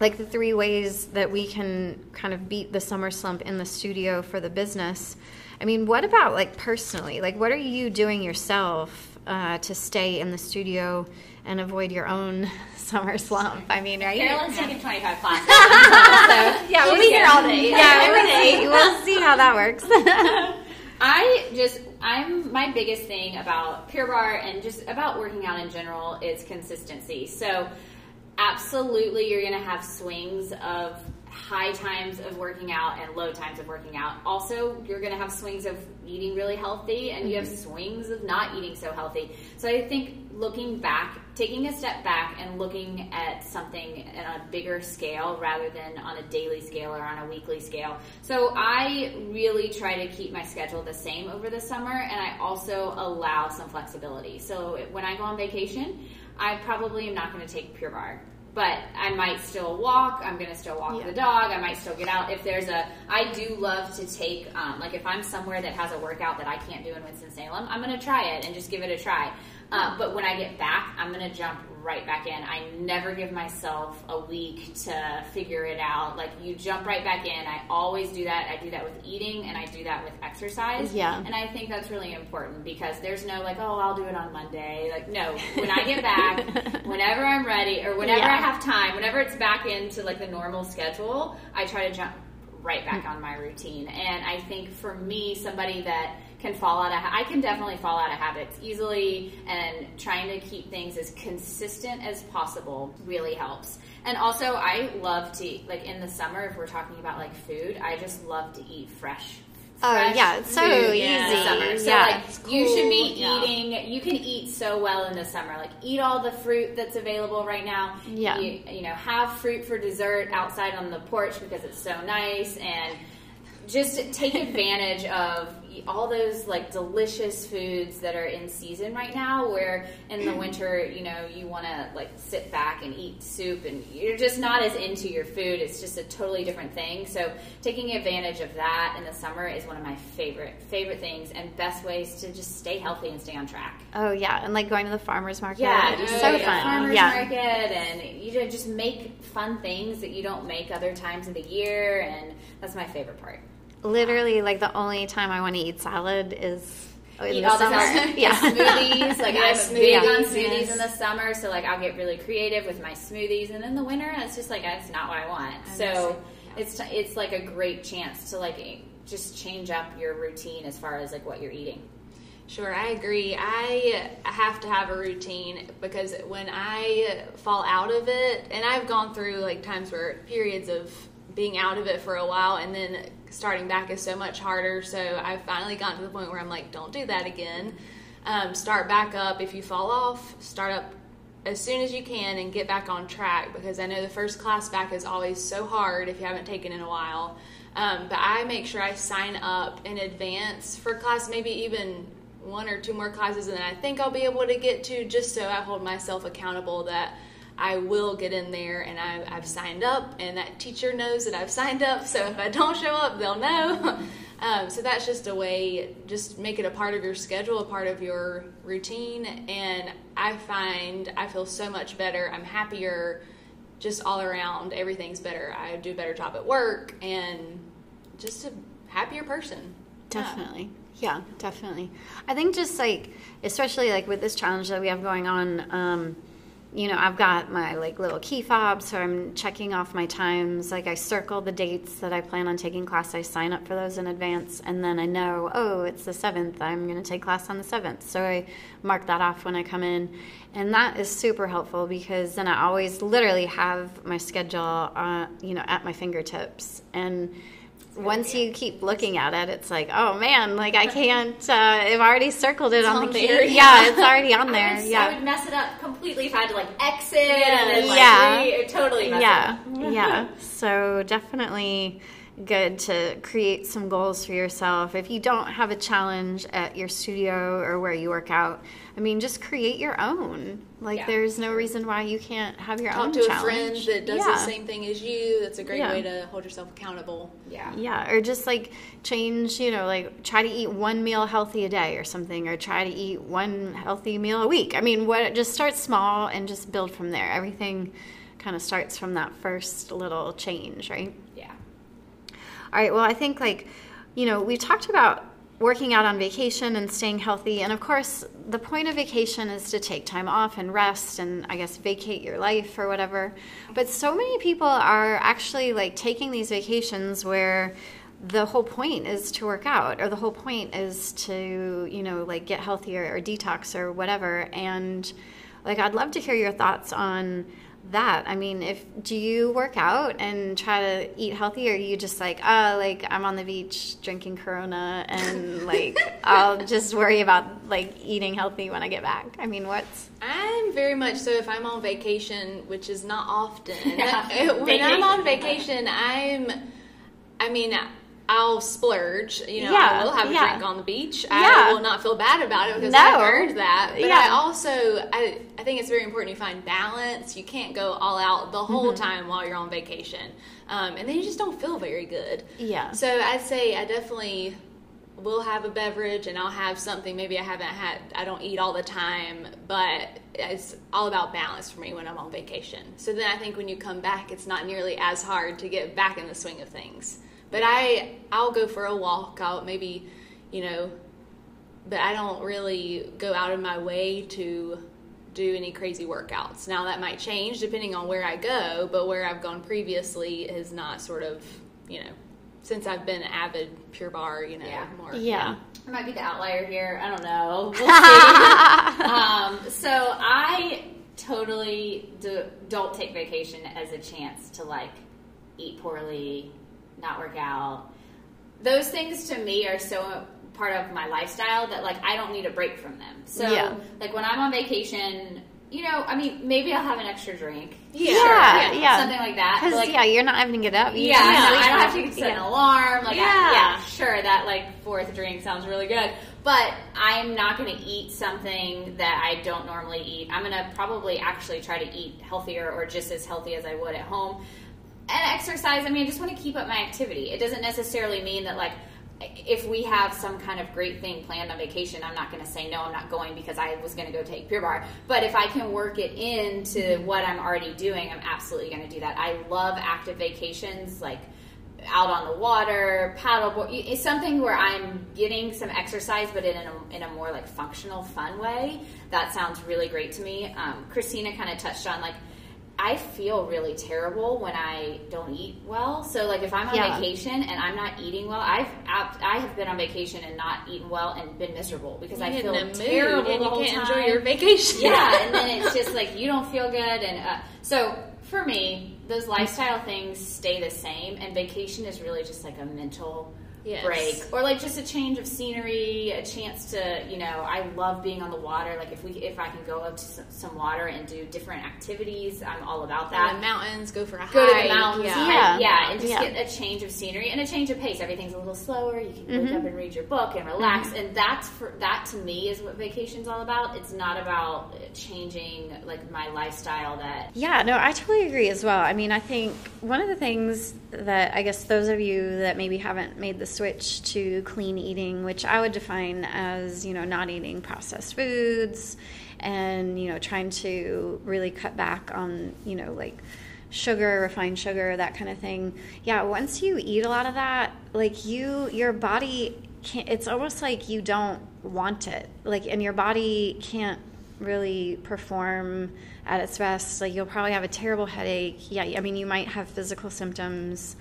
like the three ways that we can kind of beat the summer slump in the studio for the business, I mean, what about like personally? Like, what are you doing yourself uh, to stay in the studio and avoid your own [laughs] summer slump? I mean, right? Carolyn's taking 25 [laughs] classes. so, yeah, She'll we'll be here all day. Yeah, every we'll day. we'll see how that works. [laughs] I just, I'm, my biggest thing about Pure Barre and just about working out in general is consistency. So, absolutely, you're going to have swings of high times of working out and low times of working out. Also, you're going to have swings of eating really healthy and you have mm-hmm. swings of not eating so healthy. So, I think looking back, taking a step back and looking at something on a bigger scale rather than on a daily scale or on a weekly scale. So I really try to keep my schedule the same over the summer and I also allow some flexibility. So when I go on vacation, I probably am not going to take Pure Barre. But I might still walk. I'm going to still walk Yeah. the dog. I might still get out. If there's a, I do love to take, um, like if I'm somewhere that has a workout that I can't do in Winston-Salem, I'm going to try it and just give it a try. Uh, but when I get back, I'm going to jump right back in. I never give myself a week to figure it out. Like you jump right back in. I always do that. I do that with eating and I do that with exercise. Yeah. And I think that's really important because there's no like, oh, I'll do it on Monday. Like, no, when I get back, [laughs] whenever I'm ready or whenever Yeah. I have time, whenever it's back into like the normal schedule, I try to jump right back on my routine. And I think for me, somebody that can fall out of, I can definitely fall out of habits easily and trying to keep things as consistent as possible really helps. And also I love to, like in the summer, if we're talking about like food, I just love to eat fresh. Oh, yeah, it's so food easy. in the summer. So Yeah. like It's you should be cool, yeah. eating, you can eat so well in the summer. Like eat all the fruit that's available right now. Yeah. You, you know, have fruit for dessert outside on the porch because it's so nice and just take advantage of all those like delicious foods that are in season right now where in the winter you know you want to like sit back and eat soup and you're just not as into your food it's just a totally different thing so taking advantage of that in the summer is one of my favorite favorite things and best ways to just stay healthy and stay on track oh yeah, and like going to the farmers market. yeah, it's so fun. farmers yeah. market, and you know, just make fun things that you don't make other times of the year, and that's my favorite part. Literally, like the only time I want to eat salad is in Eat the all summer. salad- [laughs] yeah. smoothies. Like I'm big smoothies, on smoothies yes. in the summer, so like I'll get really creative with my smoothies, and in the winter, it's just like that's not what I want. So it's it's like a great chance to like just change up your routine as far as like what you're eating. Sure, I agree. I have to have a routine because when I fall out of it, and I've gone through like times where periods of being out of it for a while and then starting back is so much harder. So I've finally gotten to the point where I'm like, don't do that again. Um, start back up. If you fall off, start up as soon as you can and get back on track because I know the first class back is always so hard if you haven't taken in a while. Um, but I make sure I sign up in advance for class, maybe even one or two more classes than I think I'll be able to get to, just so I hold myself accountable that I will get in there and I, I've signed up, and that teacher knows that I've signed up. So if I don't show up, they'll know. [laughs] um, so that's just a way, just make it a part of your schedule, a part of your routine. And I find I feel so much better. I'm happier, just all around. Everything's better. I do a better job at work and just a happier person. Yeah. Definitely. Yeah, definitely. I think just like, especially like with this challenge that we have going on, um, you know, I've got my like little key fob, so I'm checking off my times. Like I circle the dates that I plan on taking class. I sign up for those in advance, and then I know, oh, it's the seventh. I'm going to take class on the seventh, so I mark that off when I come in, and that is super helpful because then I always literally have my schedule, uh, you know, at my fingertips and once you keep looking at it, it's like, oh man, like I can't. Uh, I've already circled it on, on the key. there, [laughs] Yeah. yeah. it's already on I there. I yeah, would mess it up completely if I had to like exit and then like Yeah. re- totally mess yeah, yeah. So definitely good to create some goals for yourself. If you don't have a challenge at your studio or where you work out, I mean, just create your own. Like, Yeah, there's no reason why you can't have your own Talk to a friend that does yeah. the same thing as you. That's a great Yeah. way to hold yourself accountable. Yeah. Yeah, or just like change, you know, like try to eat one meal healthy a day or something, or try to eat one healthy meal a week. I mean, what just start small and just build from there. Everything kind of starts from that first little change, right? All right, well, I think like, you know, we talked about working out on vacation and staying healthy. And of course, the point of vacation is to take time off and rest and I guess vacate your life or whatever. But so many people are actually like taking these vacations where the whole point is to work out or the whole point is to, you know, like get healthier or detox or whatever. And like I'd love to hear your thoughts on that i mean if do you work out and try to eat healthy or you just like oh like i'm on the beach drinking corona and like [laughs] i'll just worry about like eating healthy when i get back i mean what's i'm very much so if i'm on vacation which is not often [laughs] Yeah. when Vacation. i'm on vacation i'm i mean I'll splurge, you know. Yeah, I will have a yeah. drink on the beach. Yeah. I will not feel bad about it because No. I earned that. But Yeah. I also, I, I think it's very important you find balance. You can't go all out the whole Mm-hmm. time while you're on vacation, um, and then you just don't feel very good. Yeah. So I'd say I definitely will have a beverage and I'll have something maybe I haven't had I don't eat all the time, but it's all about balance for me when I'm on vacation. So then I think when you come back it's not nearly as hard to get back in the swing of things. But I I'll go for a walk out maybe, you know, but I don't really go out of my way to do any crazy workouts. Now that might change depending on where I go, but where I've gone previously has not sort of, you know, since I've been avid Pure Barre, you know, Yeah. more. yeah I might be the outlier here. I don't know. [laughs] We'll see. um, so I totally do, don't take vacation as a chance to like eat poorly, not work out. Those things to me are so part of my lifestyle that like I don't need a break from them. So Yeah. like when I'm on vacation, you know, I mean, maybe I'll have an extra drink. Yeah, yeah, yeah, yeah. something like that. because like, yeah you're not having to get up You yeah, I, just know. sleep I don't have to set an alarm. Like, I- Yeah. yeah, sure, that like fourth drink sounds really good, but I'm not going to eat something that I don't normally eat. I'm going to probably actually try to eat healthier or just as healthy as I would at home. And exercise, I mean, I just want to keep up my activity. It doesn't necessarily mean that like if we have some kind of great thing planned on vacation, I'm not going to say no, I'm not going because I was going to go take Pure Barre. But if I can work it into what I'm already doing, I'm absolutely going to do that. I love active vacations, like out on the water, paddleboard. It's something where I'm getting some exercise, but in a, in a more like functional, fun way. That sounds really great to me. Um, Christina kind of touched on like. I feel really terrible when I don't eat well. So, like, if I'm on Yeah. vacation and I'm not eating well, I've I have been on vacation and not eaten well and been miserable because I You get feel terrible and the you whole can't time enjoy your vacation. yeah, [laughs] and then it's just like you don't feel good, and uh, so for me, those lifestyle things stay the same, and vacation is really just like a mental Yes. break, or like just a change of scenery, a chance to, you know, I love being on the water. Like if we, if I can go up to some, some water and do different activities, I'm all about that the mountains, go for a go to hike. the mountains, Yeah. Yeah. yeah, yeah, and just Yeah. get a change of scenery and a change of pace. Everything's a little slower. You can wake Mm-hmm. up and read your book and relax, and that's for that to me is what vacation's all about. It's not about changing like my lifestyle. That Yeah, no, I totally agree as well. I mean, I think one of the things that I guess those of you that maybe haven't made the switch to clean eating, which I would define as, you know, not eating processed foods and, you know, trying to really cut back on, you know, like sugar, refined sugar, that kind of thing. Yeah, once you eat a lot of that, like you, your body can't, it's almost like you don't want it. Like, and your body can't really perform at its best. Like you'll probably have a terrible headache. Yeah, I mean you might have physical symptoms,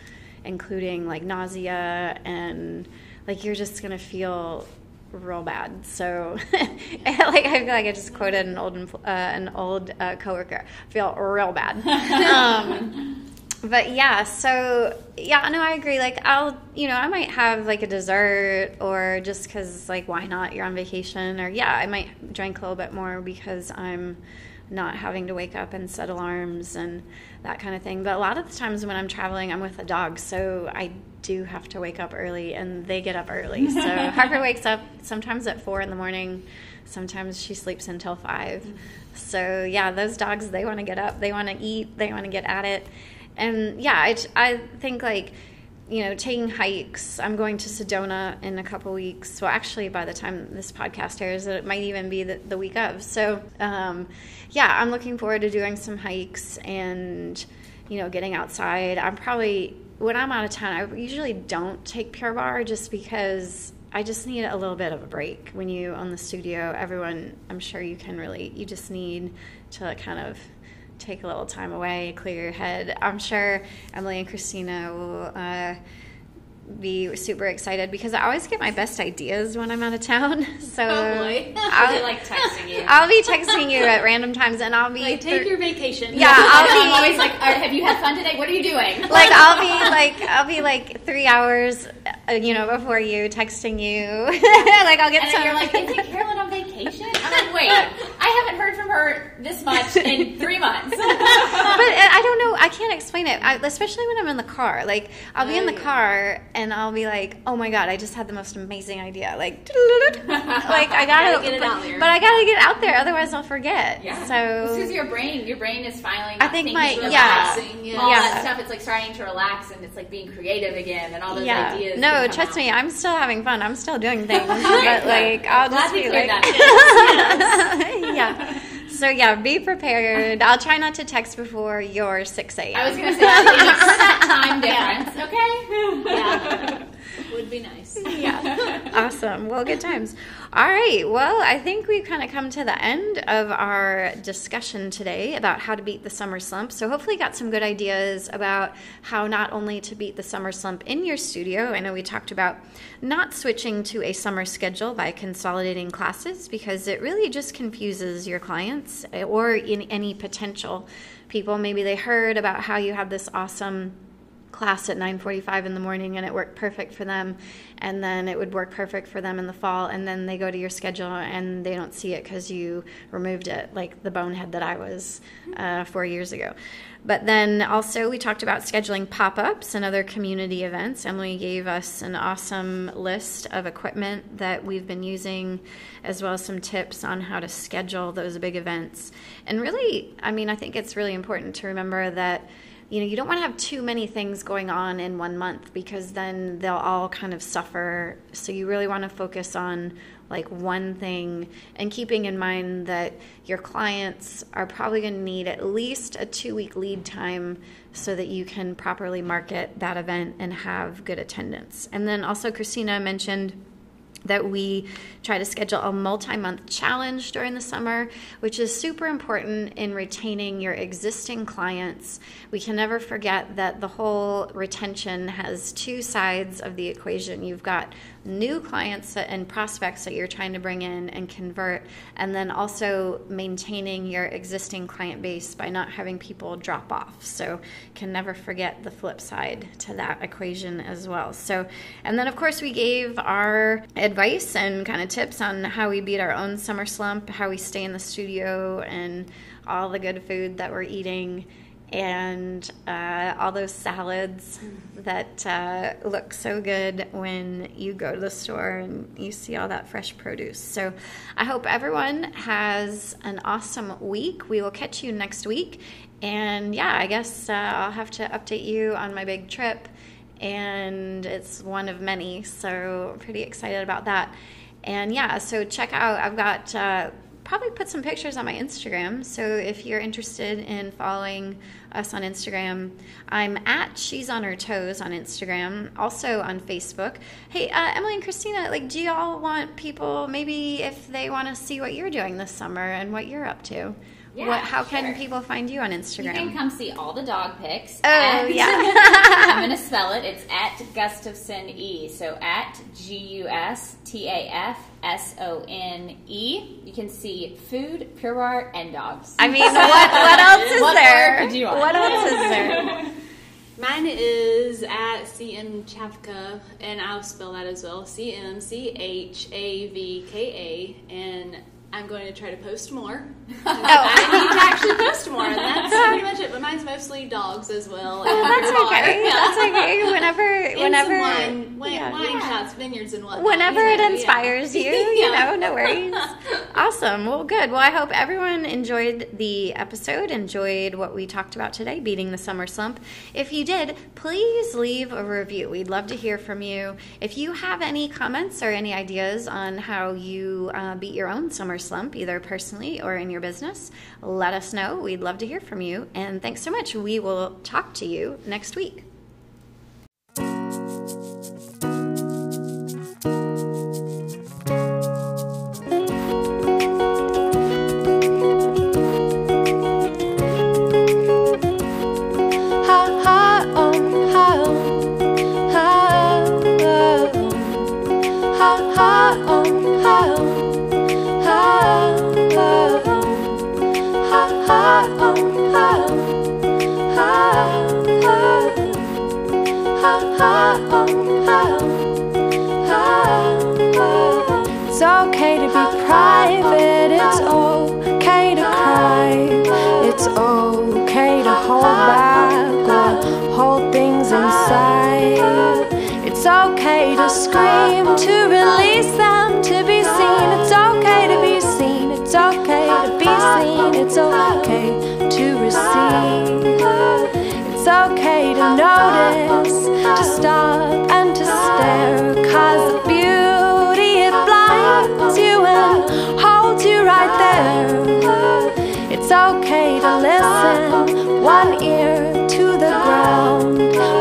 including like nausea and like you're just gonna feel real bad. So, [laughs] like I feel like I just quoted an old uh, an old uh, coworker. I feel real bad. [laughs] um, but yeah, so yeah, no, I agree. Like I'll, you know, I might have like a dessert or just because like why not? You're on vacation, or yeah, I might drink a little bit more because I'm not having to wake up and set alarms and that kind of thing. But a lot of the times when I'm traveling, I'm with a dog, so I do have to wake up early, and they get up early. [laughs] So Harper wakes up sometimes at four in the morning. Sometimes she sleeps until five. So yeah, those dogs they want to get up, they want to eat, they want to get at it, and yeah, I, I think like you know taking hikes. I'm going to Sedona in a couple weeks. Well, actually, by the time this podcast airs, it might even be the, the week of. So um, yeah, I'm looking forward to doing some hikes and you know getting outside. I'm probably when I'm out of town, I usually don't take Pure Barre just because I just need a little bit of a break. When you own the studio, everyone, I'm sure you can really, you just need to kind of take a little time away, clear your head. I'm sure Emily and Christina will. Uh, be super excited because I always get my best ideas when I'm out of town. [laughs] So Probably. [laughs] [laughs] I'll, like texting you. I'll be texting you at random times, and I'll be Like, take your vacation. Yeah, I'll I'm be- always like, "All right, have you had fun today? What are you doing? like I'll be like I'll be like three hours, uh, you know, before you texting you. like I'll get And some. you're like, isn't Carolyn on vacation? I'm like, wait, I haven't heard from her this much in [laughs] three months. but uh, I don't know. I can't explain it, I, especially when I'm in the car. Like I'll be in the yeah. car and I'll be like, "Oh my god, I just had the most amazing idea!" Like, [laughs] like I gotta, get it but, out there. but I gotta get it out there, otherwise I'll forget. Yeah. So this is your brain. Your brain is finally. I think my- about yeah. Relaxing, yeah. all Yeah. that stuff. It's like starting to relax, and it's like being creative again, and all those yeah. ideas. No, trust out. me, I'm still having fun. I'm still doing [laughs] things, but like I'll Glad just be like. So yeah, be prepared. I'll try not to text before your six a.m. I was gonna say for [laughs] that time difference. Okay. Yeah. Would be nice. [laughs] yeah. Awesome. Well, good times. All right. Well, I think we've kind of come to the end of our discussion today about how to beat the summer slump. So, hopefully, got some good ideas about how not only to beat the summer slump in your studio. I know we talked about not switching to a summer schedule by consolidating classes because it really just confuses your clients eh, or in any potential people. Maybe they heard about how you had this awesome class at 9:45 in the morning and it worked perfect for them and then it would work perfect for them in the fall and then they go to your schedule and they don't see it because you removed it like the bonehead that I was uh, four years ago. But then also we talked about scheduling pop-ups and other community events. Emily gave us an awesome list of equipment that we've been using as well as some tips on how to schedule those big events. And really I mean I think it's really important to remember that you know, you don't want to have too many things going on in one month because then they'll all kind of suffer. So you really want to focus on like one thing and keeping in mind that your clients are probably going to need at least a two week lead time so that you can properly market that event and have good attendance. And then also, Christina mentioned that we try to schedule a multi month challenge during the summer, which is super important in retaining your existing clients. We can never forget that the whole retention has two sides of the equation. You've got new clients and prospects that you're trying to bring in and convert, and then also maintaining your existing client base by not having people drop off. So, can never forget the flip side to that equation as well. So, and then of course, we gave our advice and kind of tips on how we beat our own summer slump, how we stay in the studio, and all the good food that we're eating and uh, all those salads that uh, look so good when you go to the store and you see all that fresh produce. So I hope everyone has an awesome week. We will catch you next week. And yeah, I guess uh, I'll have to update you on my big trip. And it's one of many. So I'm pretty excited about that. And yeah, so check out, I've got. Probably put some pictures on my Instagram. So if you're interested in following us on Instagram, I'm at She's on Her Toes on Instagram, also on Facebook. Hey, uh, Emily and Christina, like, do y'all want people maybe if they want to see what you're doing this summer and what you're up to? Yeah, what, how can people find you on Instagram? You can come see all the dog pics. Oh, at- yeah. [laughs] I'm going to spell it. It's at Gustafson E. So at G U S T A F S O N E. You can see food, pure art, and dogs. I mean, what, what [laughs] else is What there? you? What else is there? [laughs] Mine is at CM Chavka, and I'll spell that as well C M C H A V K A. And I'm going to try to post more. [laughs] I need to actually post more, and that's pretty much it. But mine's mostly dogs as well. And Oh, that's bar. okay. Yeah. That's okay. Whenever, [laughs] And whenever, wine, wine, yeah. wine Yeah. shots, vineyards, and whatnot. whenever you it know, yeah. inspires you, [laughs] you know, no worries. awesome. Well, good. Well, I hope everyone enjoyed the episode, enjoyed what we talked about today, beating the summer slump. If you did, please leave a review. We'd love to hear from you. If you have any comments or any ideas on how you uh, beat your own summer slump, either personally or in your business, let us know. We'd love to hear from you. And thanks so much. We will talk to you next week. It's okay to be private, it's okay to cry, it's okay to hold back or hold things inside. It's okay to scream, to release them, to be seen. It's okay to be seen, it's okay to be seen, it's okay to receive. It's okay to notice, to stop and to stare, cause the beauty it blinds you and holds you right there. It's okay to listen, one ear to the ground,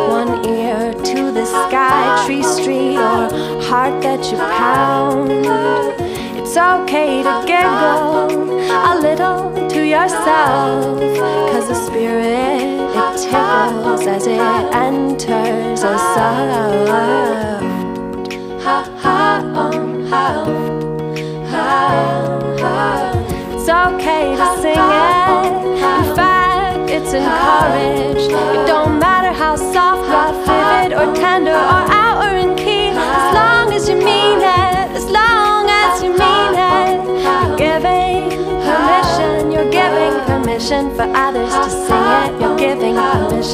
one ear to the sky, tree, street, or heart that you pound. It's okay to giggle a little to yourself, cause the spirit it tickles as it enters a sound. Ha ha. It's okay to sing it. In fact, it's encouraged. It don't matter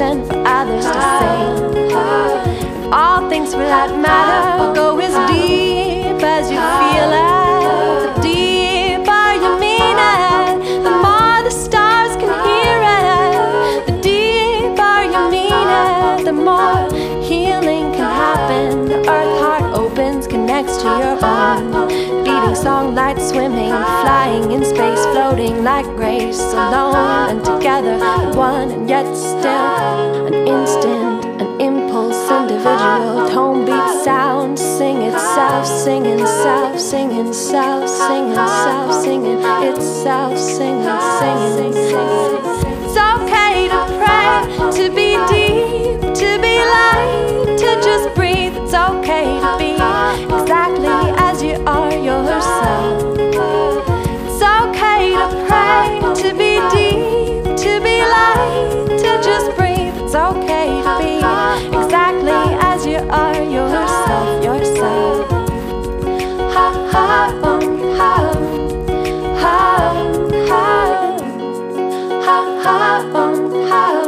permission for others to sing. All things for that matter go as deep as you feel it. In space, floating like grace, alone and together, one and yet still an instant, an impulse, individual, tone, beat, sound, sing itself, singing self, singing self, singing self, singing itself, singing, singing. It's okay to pray, to be deep, to be light, to just breathe. It's okay to be exactly as you are yourself. To be deep, to be light, to just breathe. It's okay to be exactly as you are yourself, yourself. Ha ha ha ha ha ha ha ha